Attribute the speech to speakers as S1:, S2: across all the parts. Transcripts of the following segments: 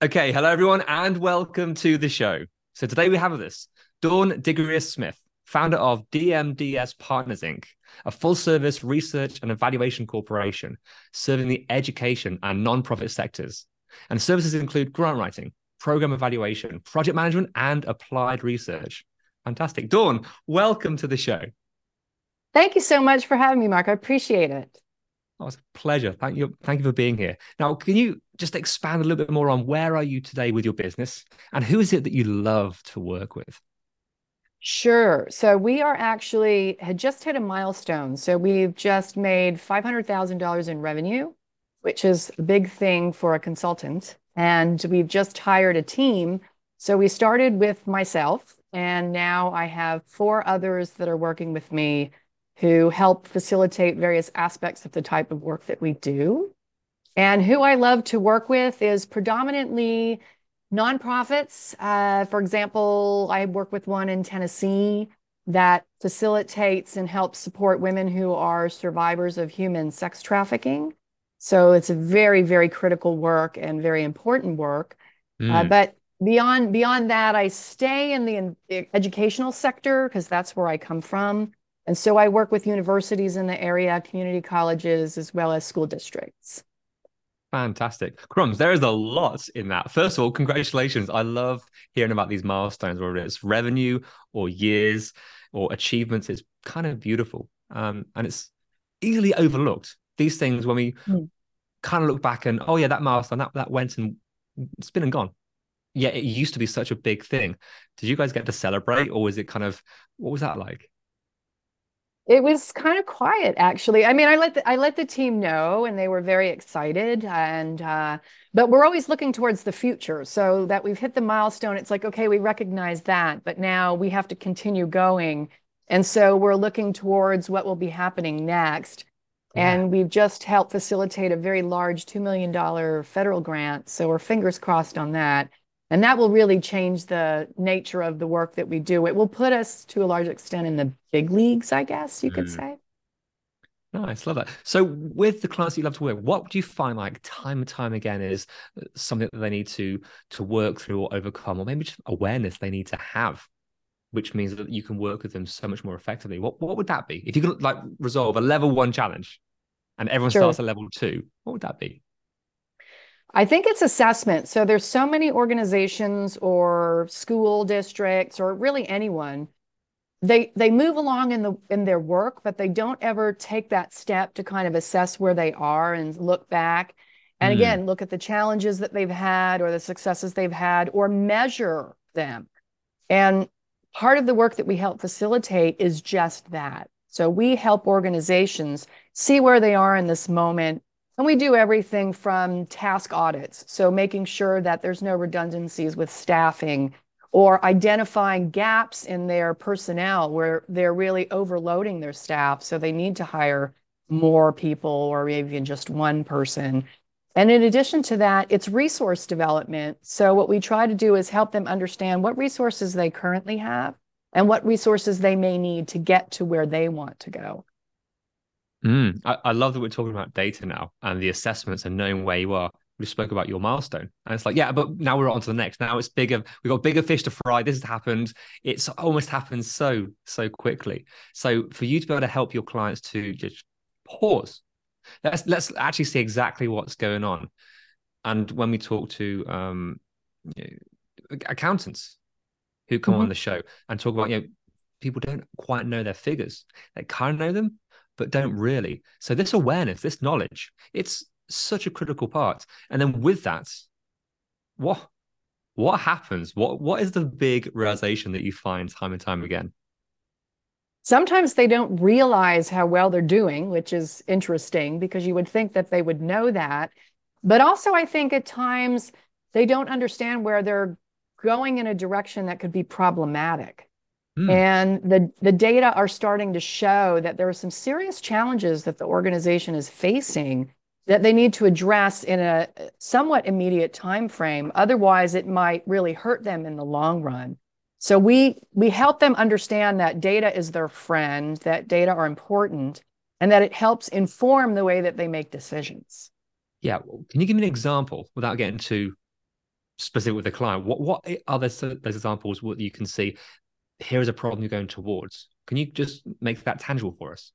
S1: Okay, hello everyone, and welcome to the show. So today we have with us Dawn Digrius Smith, founder of DMDS Partners Inc., a full-service research and evaluation corporation serving the education and non-profit sectors. And services include grant writing, program evaluation, project management, and applied research. Fantastic. Dawn, welcome to the show.
S2: Thank you so much for having me, Mark. I appreciate it.
S1: Oh, it's a pleasure. Thank you. Thank you for being here. Now, can you just expand a little bit more on where are you today with your business and who is it that you love to work with?
S2: Sure. So we are actually had just hit a milestone. So we've just made $500,000 in revenue, which is a big thing for a consultant. And we've just hired a team. So we started with myself, and now I have four others that are working with me who help facilitate various aspects of the type of work that we do. And who I love to work with is predominantly nonprofits. Uh, for example, I work with one in Tennessee that facilitates and helps support women who are survivors of human sex trafficking. So it's a very, very critical work and very important work. Uh,
S1: Mm.
S2: but beyond beyond that, I stay in the educational sector because that's where I come from. And so I work with universities in the area, community colleges, as well as school districts.
S1: Fantastic. Crumbs, there is a lot in that. First of all, congratulations. I love hearing about these milestones, whether it's revenue or years or achievements. It's kind of beautiful. Um, and it's easily overlooked. These things, when we
S2: Mm.
S1: kind of look back and, oh, yeah, that milestone, that, that went and it's been and gone. Yeah, it used to be such a big thing. Did you guys get to celebrate or was it kind of, what was that like?
S2: It was kind of quiet, actually. I mean, I let the, I let the team know, and they were very excited. And uh, but we're always looking towards the future, so that we've hit the milestone. It's like, okay, we recognize that, but now we have to continue going. And so we're looking towards what will be happening next.
S1: Yeah.
S2: And we've just helped facilitate a very large $2 million federal grant. So we're fingers crossed on that. And that will really change the nature of the work that we do. It will put us to a large extent in the big leagues, I guess you could
S1: Mm.
S2: say.
S1: Nice, love that. So, with the clients you love to work, what do you find like time and time again is uh, something that they need to to work through or overcome, or maybe just awareness they need to have, which means that you can work with them so much more effectively. What what would that be? If you could like resolve a level one challenge, and everyone
S2: Sure.
S1: starts at level two, what would that be?
S2: I think it's assessment. So there's so many organizations or school districts or really anyone. They they move along in the in their work, but they don't ever take that step to kind of assess where they are and look back. And
S1: Mm.
S2: again, look at the challenges that they've had or the successes they've had or measure them. And part of the work that we help facilitate is just that. So we help organizations see where they are in this moment and we do everything from task audits, so making sure that there's no redundancies with staffing or identifying gaps in their personnel where they're really overloading their staff. So they need to hire more people or maybe even just one person. And in addition to that, it's resource development. So what we try to do is help them understand what resources they currently have and what resources they may need to get to where they want to go.
S1: Mm, I, I love that we're talking about data now and the assessments and knowing where you are. We spoke about your milestone, and it's like, yeah, but now we're on to the next. Now it's bigger. We've got bigger fish to fry. This has happened. It's almost happened so so quickly. So for you to be able to help your clients to just pause Let's let's actually see exactly what's going on. And when we talk to um, accountants who come mm-hmm. on the show and talk about, you know, people don't quite know their figures. They kind of know them, but don't really. So this awareness, this knowledge, it's such a critical part. And then with that, what what happens? What what is the big realization that you find time and time again?
S2: Sometimes they don't realize how well they're doing, which is interesting because you would think that they would know that. But also, I think at times they don't understand where they're going in a direction that could be problematic. Mm. And the, the data are starting to show that there are some serious challenges that the organization is facing that they need to address in a somewhat immediate time frame. Otherwise, it might really hurt them in the long run. So we we help them understand that data is their friend, that data are important, and that it helps inform the way that they make decisions.
S1: Yeah, can you give me an example without getting too specific with the client? What what are those, those examples? What you can see here is a problem you're going towards. Can you just make that tangible for us?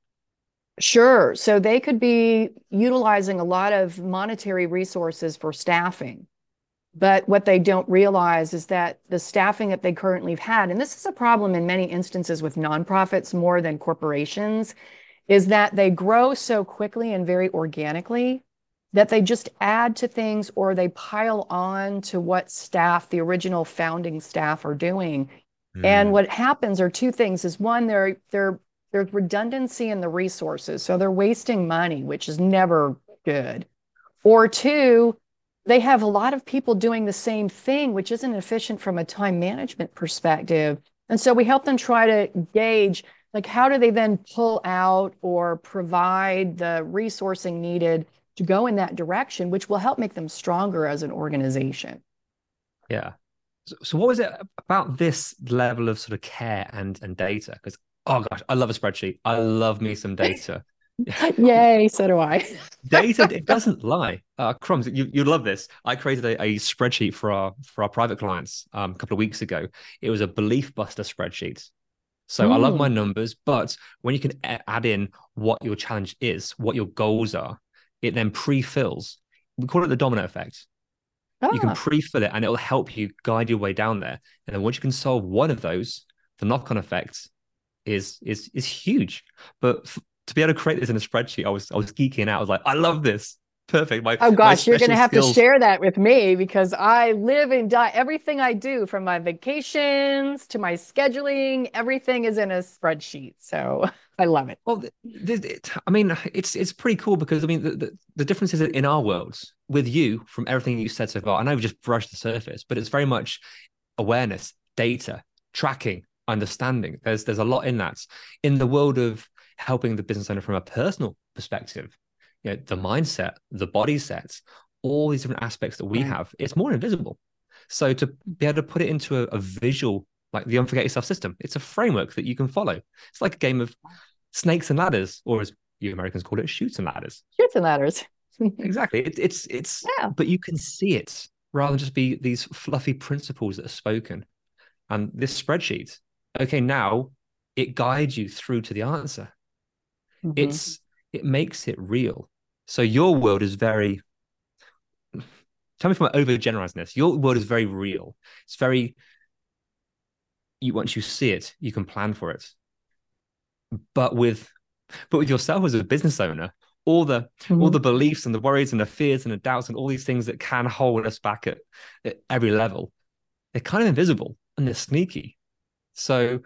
S2: Sure. So they could be utilizing a lot of monetary resources for staffing. But what they don't realize is that the staffing that they currently have had, and this is a problem in many instances with nonprofits more than corporations, is that they grow so quickly and very organically that they just add to things or they pile on to what staff, the original founding staff, are doing. Mm. And what happens are two things: is one, they're they're there's redundancy in the resources, so they're wasting money, which is never good. Or two, they have a lot of people doing the same thing, which isn't efficient from a time management perspective. And so we help them try to gauge like how do they then pull out or provide the resourcing needed to go in that direction, which will help make them stronger as an organization.
S1: Yeah. So, so what was it about this level of sort of care and and data? Because oh gosh, I love a spreadsheet. I love me some data.
S2: Yay, so do I.
S1: Data it doesn't lie. Uh, crumbs, you you love this. I created a, a spreadsheet for our for our private clients um, a couple of weeks ago. It was a belief buster spreadsheet. So. I love my numbers, but when you can add in what your challenge is, what your goals are, it then pre-fills. We call it the domino effect. Ah. You can ah. pre-fill it, and it will help you guide your way down there. And then once you can solve one of those, the knock-on effect is is is huge. But to be able to create this in a spreadsheet, I was I was geeking out. I was like, I love this. Perfect.
S2: My, oh gosh, you're gonna have skills... to share that with me because I live and die. Everything I do, from my vacations to my scheduling, everything is in a spreadsheet. So I love it.
S1: Well, I mean, it's it's pretty cool because I mean, the, the, the difference is in our worlds with you from everything you said so far. I know we just brushed the surface, but it's very much awareness, data, tracking, understanding. There's there's a lot in that. In the world of helping the business owner from a personal perspective, you know, the mindset, the body sets, all these different aspects that we right. have, it's more invisible. So to be able to put it into a, a visual, like the Unforget Yourself system, it's a framework that you can follow. It's like a game of snakes and ladders, or as you Americans call it, chutes and ladders.
S2: Chutes and ladders.
S1: exactly. It, it's it's yeah. but you can see it rather than just be these fluffy principles that are spoken. And this spreadsheet okay, now it guides you through to the answer. Mm-hmm. It's it makes it real. So your world is very tell me from an over generousness. Your world is very real. It's very you once you see it, you can plan for it. But with but with yourself as a business owner, all the mm-hmm. all the beliefs and the worries and the fears and the doubts and all these things that can hold us back at, at every level, they're kind of invisible and they're sneaky. So,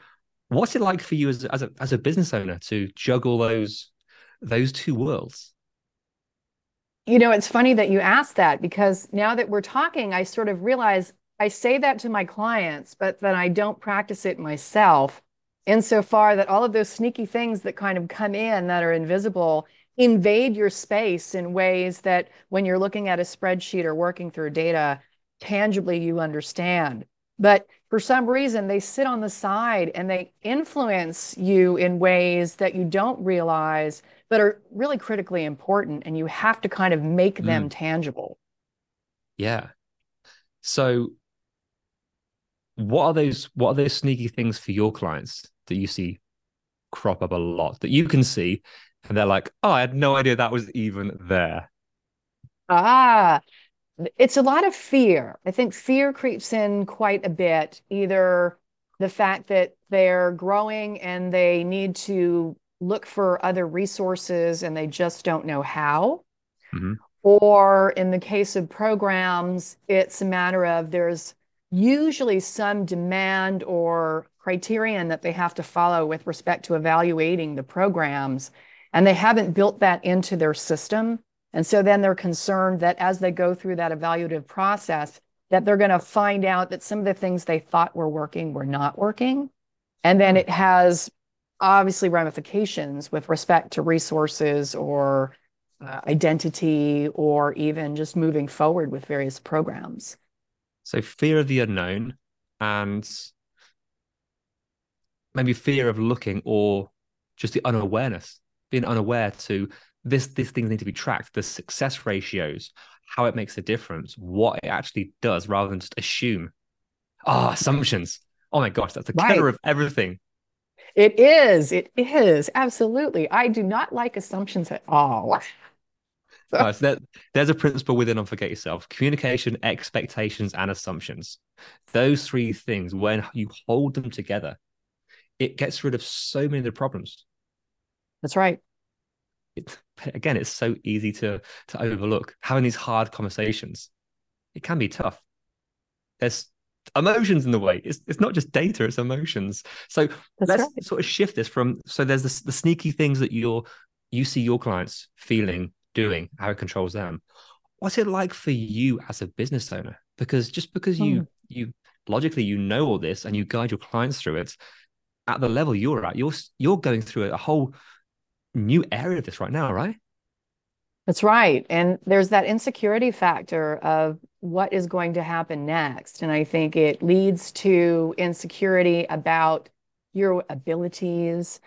S1: what's it like for you as as a as a business owner to juggle those those two worlds?
S2: You know, it's funny that you asked that because now that we're talking, I sort of realize I say that to my clients, but then I don't practice it myself insofar that all of those sneaky things that kind of come in that are invisible invade your space in ways that when you're looking at a spreadsheet or working through data, tangibly you understand. But for some reason, they sit on the side and they influence you in ways that you don't realize, but are really critically important. And you have to kind of make them mm. tangible.
S1: Yeah. So, what are those? What are those sneaky things for your clients that you see crop up a lot that you can see and they're like, "Oh, I had no idea that was even there."
S2: Ah, it's a lot of fear. I think fear creeps in quite a bit. Either the fact that they're growing and they need to look for other resources and they just don't know how. Mm-hmm. Or in the case of programs, it's a matter of there's usually some demand or criterion that they have to follow with respect to evaluating the programs, and they haven't built that into their system. And so then they're concerned that as they go through that evaluative process, that they're going to find out that some of the things they thought were working were not working. And then it has obviously ramifications with respect to resources or uh, identity or even just moving forward with various programs.
S1: So, fear of the unknown and maybe fear of looking or just the unawareness, being unaware to this, these things need to be tracked, the success ratios, how it makes a difference, what it actually does, rather than just assume. Ah, oh, assumptions. Oh my gosh, that's the right. killer of everything.
S2: It is. It is. Absolutely. I do not like assumptions at all.
S1: so there, there's a principle within Unforget Yourself communication, expectations, and assumptions. Those three things, when you hold them together, it gets rid of so many of the problems.
S2: That's right.
S1: It, again, it's so easy to to overlook having these hard conversations. It can be tough. There's emotions in the way. It's it's not just data; it's emotions. So That's let's right. sort of shift this from. So there's this, the sneaky things that you're you see your clients feeling, doing, how it controls them. What's it like for you as a business owner? Because just because you hmm. you logically you know all this and you guide your clients through it, at the level you're at, you're you're going through a whole new area of this right now, right?
S2: That's right. And there's that insecurity factor of what is going to happen next. And I think it leads to insecurity about your abilities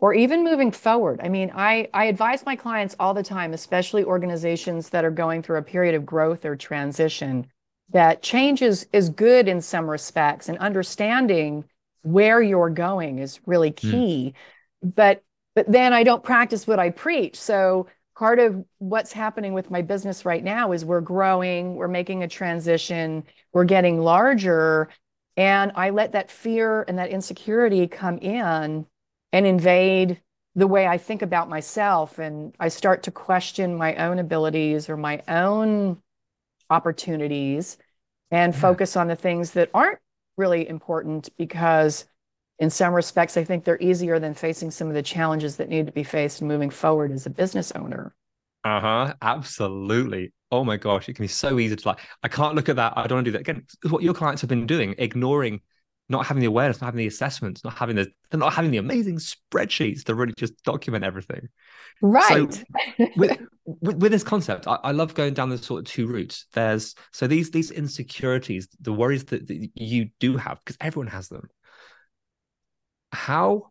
S2: or even moving forward. I mean, I, I advise my clients all the time, especially organizations that are going through a period of growth or transition, that change is, is good in some respects and understanding where you're going is really hmm. key. Mm. But but then I don't practice what I preach. So part of what's happening with my business right now is we're growing, we're making a transition, we're getting larger. And I let that fear and that insecurity come in and invade the way I think about myself. And I start to question my own abilities or my own opportunities and yeah. focus on the things that aren't really important because in some respects, I think they're easier than facing some of the challenges that need to be faced moving forward as a business owner.
S1: Uh huh. Absolutely. Oh my gosh, it can be so easy to like, I can't look at that. I don't want to do that. Again, what your clients have been doing, ignoring, not having the awareness, not having the assessments, not having the, not having the amazing spreadsheets to really just document everything.
S2: Right.
S1: So with, with, with this concept, I, I, love going down the sort of two routes. There's so these these insecurities, the worries that, that you do have, because everyone has them. How,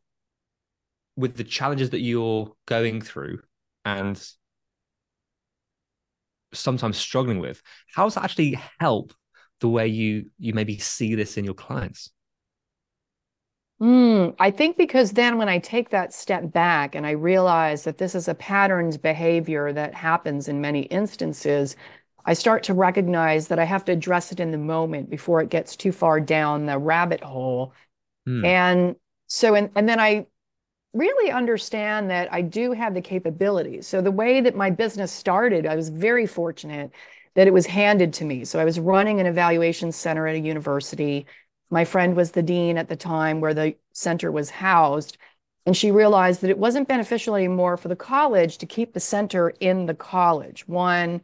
S1: with the challenges that you're going through and sometimes struggling with, how does that actually help the way you you maybe see this in your clients?
S2: Mm, I think because then when I take that step back and I realize that this is a patterned behavior that happens in many instances, I start to recognize that I have to address it in the moment before it gets too far down the rabbit hole. Mm. And so, and, and then I really understand that I do have the capabilities. So the way that my business started, I was very fortunate that it was handed to me. So I was running an evaluation center at a university my friend was the dean at the time where the center was housed. And she realized that it wasn't beneficial anymore for the college to keep the center in the college. One,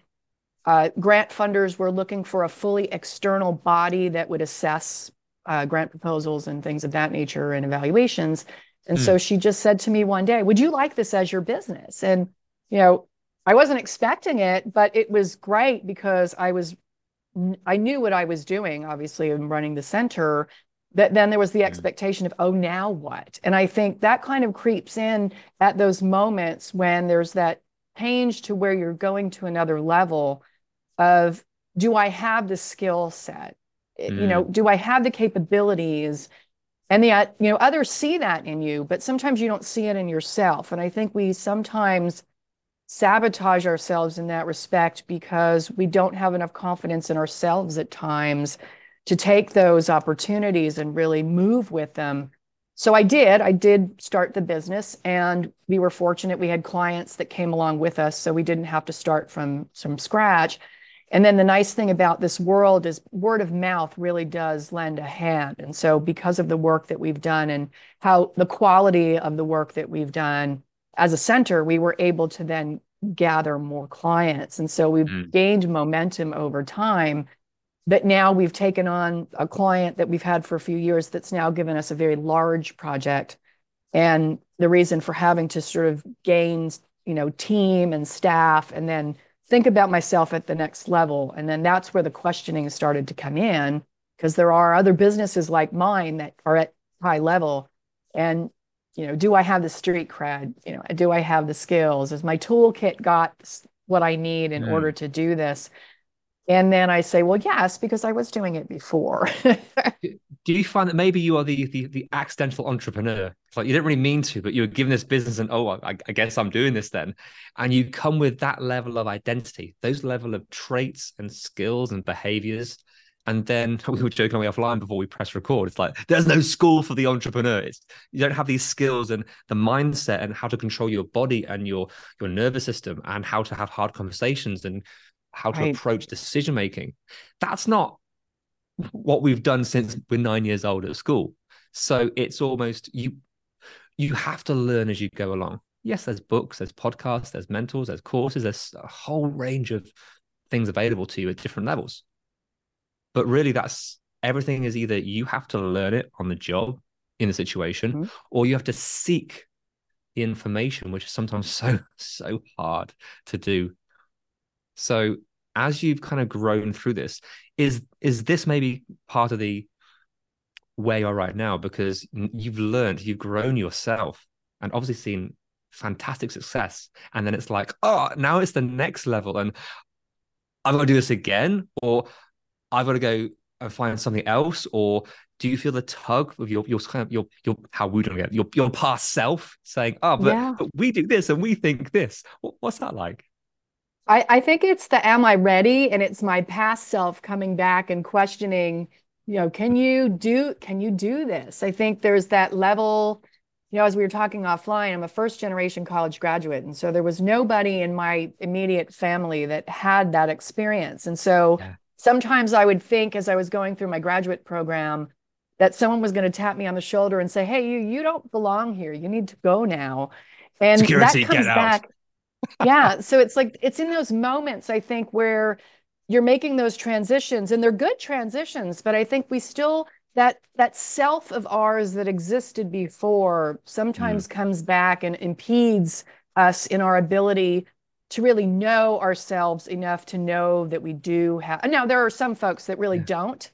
S2: uh, grant funders were looking for a fully external body that would assess uh, grant proposals and things of that nature and evaluations. And mm. so hmm. she just said to me one day, Would you like this as your business? And, you know, I wasn't expecting it, but it was great because I was I knew what I was doing, obviously, in running the center. That then there was the mm-hmm. expectation of, oh, now what? And I think that kind of creeps in at those moments when there's that change to where you're going to another level of, do I have the skill set? Mm. You know, mm. do I have the capabilities? and the uh, you know others see that in you but sometimes you don't see it in yourself and i think we sometimes sabotage ourselves in that respect because we don't have enough confidence in ourselves at times to take those opportunities and really move with them so i did i did start the business and we were fortunate we had clients that came along with us so we didn't have to start from from scratch and then the nice thing about this world is word of mouth really does lend a hand. And so, because of the work that we've done and how the quality of the work that we've done as a center, we were able to then gather more clients. And so, we've mm. gained momentum over time. But now we've taken on a client that we've had for a few years that's now given us a very large project. And the reason for having to sort of gain, you know, team and staff and then think about myself at the next level. And then that's where the questioning started to come in because there are other businesses like mine that are at high level. And, you know, do I have the street cred? You know, do I have the skills? Is my toolkit got what I need in mm. order to do this? And then I say, well, yes, because I was doing it before.
S1: Do you find that maybe you are the, the, the accidental entrepreneur? It's like you didn't really mean to, but you were given this business, and oh, I, I guess I'm doing this then. And you come with that level of identity, those level of traits and skills and behaviors. And then we were joking away offline before we press record. It's like there's no school for the entrepreneur. It's, you don't have these skills and the mindset and how to control your body and your your nervous system and how to have hard conversations and how to right. approach decision making. That's not what we've done since we're nine years old at school. So it's almost you you have to learn as you go along. Yes, there's books, there's podcasts, there's mentors, there's courses, there's a whole range of things available to you at different levels. But really, that's everything is either you have to learn it on the job in the situation, mm-hmm. or you have to seek the information, which is sometimes so, so hard to do so as you've kind of grown through this, is is this maybe part of the where you're right now because you've learned, you've grown yourself, and obviously seen fantastic success, and then it's like, oh, now it's the next level, and I've got to do this again, or I've got to go and find something else, or do you feel the tug of your your kind of your your how we don't get your your past self saying, oh, but, yeah. but we do this and we think this. What's that like?
S2: I, I think it's the am I ready? And it's my past self coming back and questioning, you know, can you do can you do this? I think there's that level, you know, as we were talking offline, I'm a first generation college graduate. And so there was nobody in my immediate family that had that experience. And so yeah. sometimes I would think as I was going through my graduate program that someone was going to tap me on the shoulder and say, Hey, you you don't belong here. You need to go now. And Security, that comes back yeah. So it's like, it's in those moments, I think, where you're making those transitions and they're good transitions, but I think we still, that that self of ours that existed before sometimes mm. comes back and impedes us in our ability to really know ourselves enough to know that we do have now there are some folks that really yeah. don't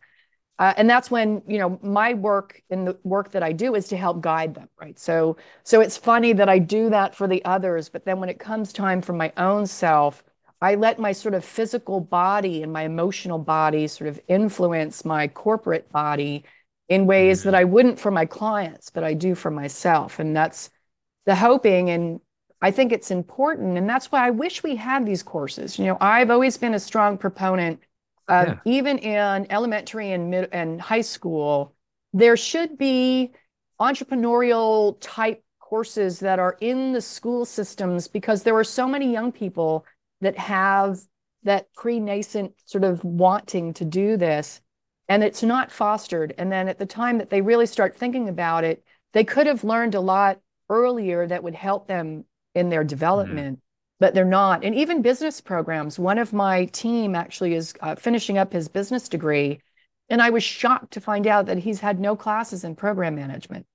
S2: uh, and that's when you know my work and the work that i do is to help guide them right? So so it's funny that i do that for the others but then when it comes time for my own self i let my sort of physical body and my emotional body sort of influence my corporate body in ways mm-hmm. that i wouldn't for my clients but i do for myself. And that's the hoping and i think it's important. And that's why i wish we had these courses. You know i've always been a strong proponent uh, yeah. Even in elementary and mid and high school, there should be entrepreneurial type courses that are in the school systems because there are so many young people that have that pre-nascent sort of wanting to do this and it's not fostered and then at the time that they really start thinking about it they could have learned a lot earlier that would help them in their mm-hmm. development but they're not. And even business programs. One of my team actually is uh, finishing up his business degree. And I was shocked to find out that he's had no classes in program management,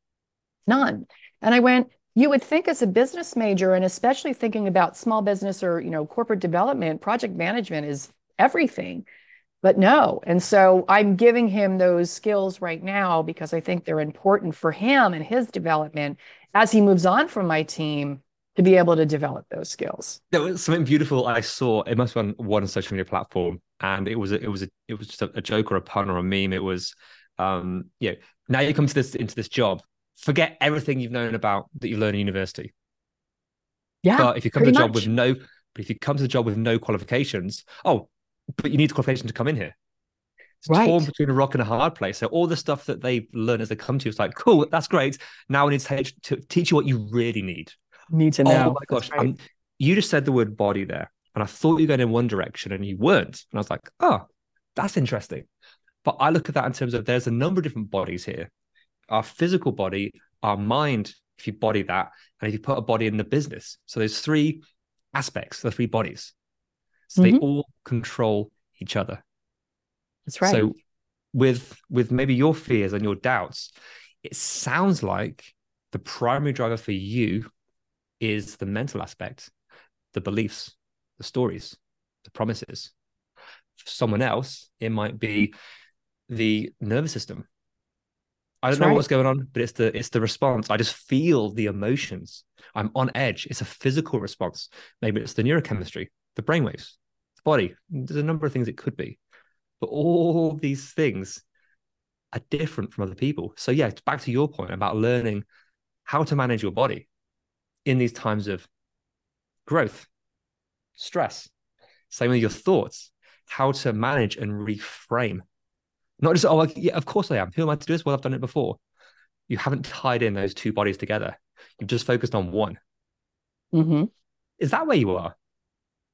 S2: none. And I went, you would think as a business major, and especially thinking about small business or you know corporate development, project management is everything. But no. And so I'm giving him those skills right now because I think they're important for him and his development as he moves on from my team to be able to develop those skills.
S1: There was something beautiful I saw. It must have been one social media platform, and it was a, it was a, it was just a, a joke or a pun or a meme. It was um, you know, now you come to this into this job, forget everything you've known about that you learned in university.
S2: Yeah.
S1: But if you come to
S2: the
S1: job with no, but if you come to the job with no qualifications, oh, but you need qualifications to come in here. It's torn between a rock and a hard place. So all the stuff that they learn as they come to you, it's like, cool, that's great. Now I need to teach you what you really need.
S2: Need to know.
S1: Oh
S2: my
S1: gosh.
S2: right.
S1: You just said the word body there. And I thought you were going in one direction and you weren't. And I was like, oh, that's interesting. But I look at that in terms of there's a number of different bodies here. Our physical body, our mind, if you body that, and if you put a body in the business. So there's three aspects, the three bodies. So they
S2: Mhm.
S1: all control each other.
S2: That's right.
S1: So with with maybe your fears and your doubts, it sounds like the primary driver for you is the mental aspect, the beliefs, the stories, the promises. For someone else, it might be the nervous system. I don't
S2: That's
S1: know
S2: right.
S1: what's going on, but it's the it's the response. I just feel the emotions. I'm on edge. It's a physical response. Maybe it's the neurochemistry, the brainwaves, the body. There's a number of things it could be. But all these things are different from other people. So yeah, back to your point about learning how to manage your body in these times of growth, stress. Same with your thoughts, how to manage and reframe. Not just, oh, like, yeah, of course I am. Who am I to do this? Well, I've done it before. You haven't tied in those two bodies together. You've just focused on one.
S2: hmm
S1: Is that where you are?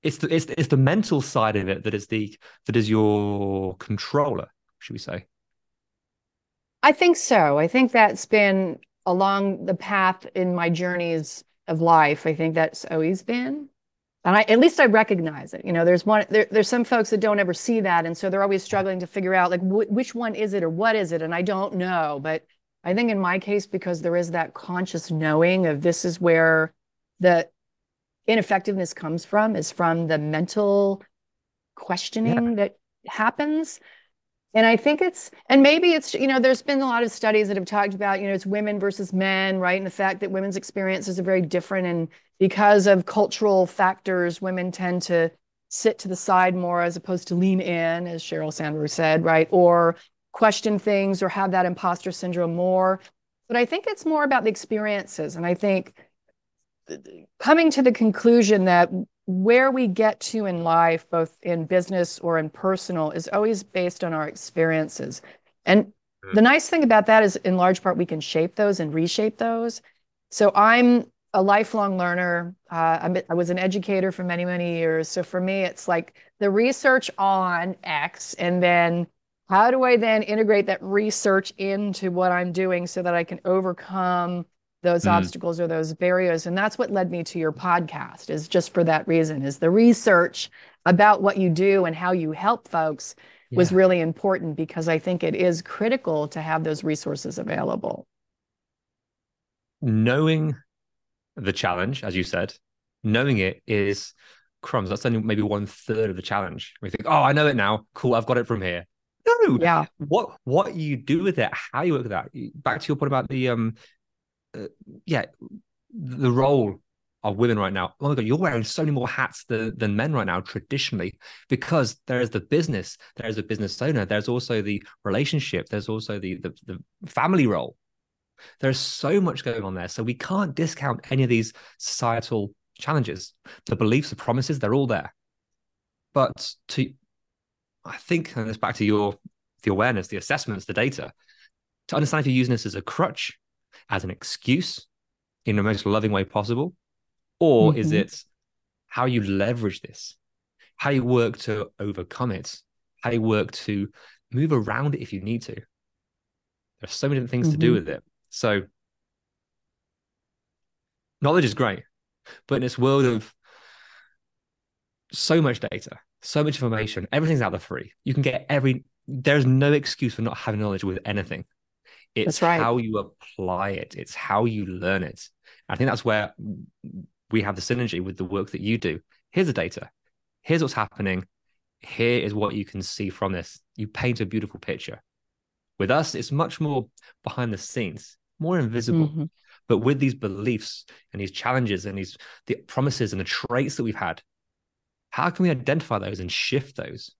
S1: It's the it's, it's the mental side of it that is the that is your controller, should we say?
S2: I think so. I think that's been along the path in my journeys of life. I think that's always been. And I, at least I recognize it. You know, there's one, there, there's some folks that don't ever see that. And so they're always struggling to figure out like, wh- which one is it or what is it? And I don't know. But I think in my case, because there is that conscious knowing of this is where the ineffectiveness comes from, is from the mental questioning that happens. And I think it's, and maybe it's, you know, there's been a lot of studies that have talked about, you know, it's women versus men, right? And the fact that women's experiences are very different. And because of cultural factors, women tend to sit to the side more as opposed to lean in, as Sheryl Sandberg said, right? Or question things or have that imposter syndrome more. But I think it's more about the experiences. And I think coming to the conclusion that where we get to in life, both in business or in personal, is always based on our experiences. And the nice thing about that is, in large part, we can shape those and reshape those. So I'm a lifelong learner. Uh, I'm, I was an educator for many, many years. So for me, it's like the research on X, and then how do I then integrate that research into what I'm doing so that I can overcome those
S1: Mm.
S2: obstacles or those barriers and that's what led me to your podcast is just for that reason is the research about what you do and how you help folks was really important because i think it is critical to have those resources available
S1: knowing the challenge, as you said, knowing it is crumbs. That's only maybe one third of the challenge. We think, oh, I know it now. Cool, I've got it from here. No,
S2: yeah
S1: what what you do with it, how you work with that. Back to your point about the um, uh, yeah, the role of women right now. Oh my god, you're wearing so many more hats than, than men right now traditionally because there is the business, there is a business owner, there's also the relationship, there's also the the, the family role. There's so much going on there, so we can't discount any of these societal challenges. The beliefs, the promises, they're all there. But to I think, and it's back to your the awareness, the assessments, the data, to understand if you're using this as a crutch, as an excuse in the most loving way possible, or is
S2: Mhm.
S1: it how you leverage this, how you work to overcome it, how you work to move around it if you need to. There's so many different things to do
S2: Mhm.
S1: with it. So knowledge is great, but in this world of so much data, so much information, everything's out there free. You can get every there's no excuse for not having knowledge with anything. It's
S2: right.
S1: how you apply it, it's how you learn it. I think that's where we have the synergy with the work that you do. Here's the data. Here's what's happening. Here is what you can see from this. You paint a beautiful picture. With us, it's much more behind the scenes, more invisible.
S2: Mhm.
S1: But with these beliefs and these challenges and these the promises and the traits that we've had, how can we identify those and shift those?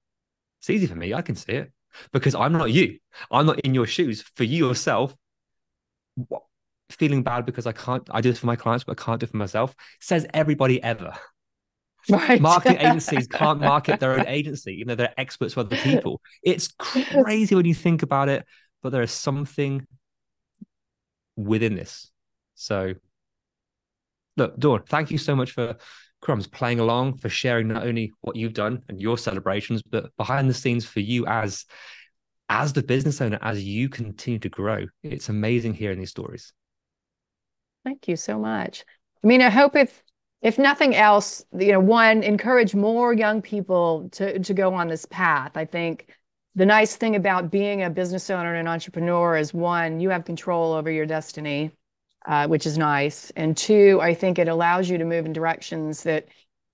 S1: It's easy for me. I can see it. Because I'm not you. I'm not in your shoes. For you yourself, what, feeling bad because I can't, I do this for my clients, but I can't do it for myself, says everybody ever.
S2: Right.
S1: Marketing agencies can't market their own agency, even though they're experts for other people. It's crazy when you think about it, but there is something within this. So, look, Dawn, thank you so much for crumbs playing along, for sharing not only what you've done and your celebrations, but behind the scenes for you as as the business owner, as you continue to grow. It's amazing hearing these stories.
S2: Thank you so much. I mean, I hope if if nothing else, you know, one, encourage more young people to, to go on this path. I think the nice thing about being a business owner and an entrepreneur is one, you have control over your destiny, which is nice. And two, I think it allows you to move in directions that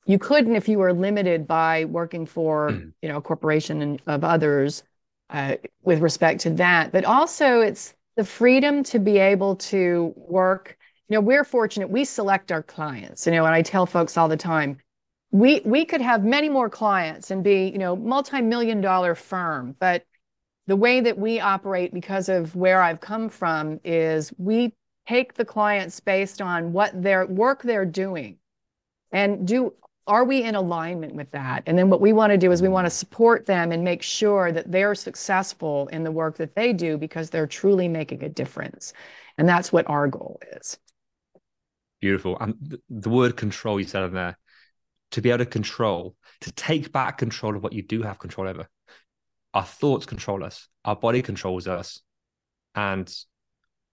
S2: you couldn't if you were limited by working for, mm. you know, a corporation and, of others uh, with respect to that. But also it's the freedom to be able to work you know, we're fortunate. We select our clients, you know, and I tell folks all the time, we we could have many more clients and be, you know, multi-million dollar firm, but the way that we operate because of where I've come from is we take the clients based on what their work they're doing and do are we in alignment with that and then what we want to do is we mm. want to support them and make sure that they're successful in the work that they do because they're truly making a difference and that's what our goal is
S1: Beautiful. And the word control you said in there, to be able to control, to take back control of what you do have control over. Our thoughts control us, our body controls us, and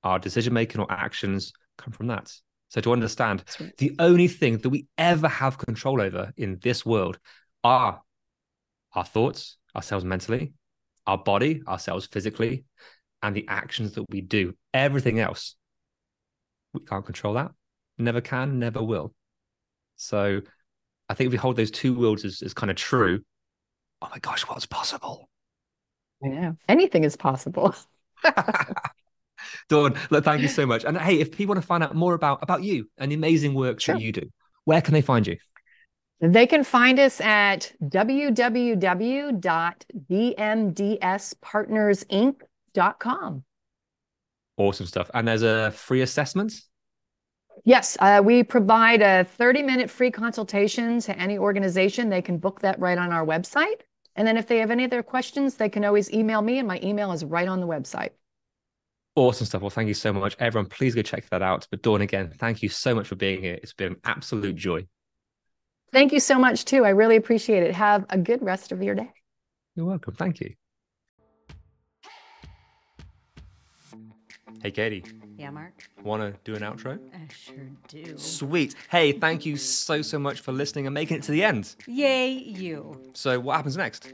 S1: our decision making or actions come from that. So to understand, right. the only thing that we ever have control over in this world are our thoughts, ourselves mentally, our body, ourselves physically, and the actions that we do. Everything else, we can't control that never can, never will. So I think if we hold those two worlds as, as kind of true, oh my gosh, what's possible?
S2: I know. Anything is possible.
S1: Dawn, look, thank you so much. And hey, if people want to find out more about about you and the amazing work sure. that you do, where can they find you?
S2: They can find us at www.dmdspartnersinc.com.
S1: Awesome stuff. And there's a free assessment
S2: Yes, uh, we provide a 30 minute free consultation to any organization. They can book that right on our website. And then if they have any other questions, they can always email me, and my email is right on the website.
S1: Awesome stuff. Well, thank you so much. Everyone, please go check that out. But Dawn, again, thank you so much for being here. It's been an absolute joy.
S2: Thank you so much, too. I really appreciate it. Have a good rest of your day.
S1: You're welcome. Thank you. Hey, Katie.
S3: Yeah, Mark.
S1: Want to do an outro?
S3: I sure do.
S1: Sweet. Hey, thank you so, so much for listening and making it to the end.
S3: Yay, you.
S1: So, what happens next?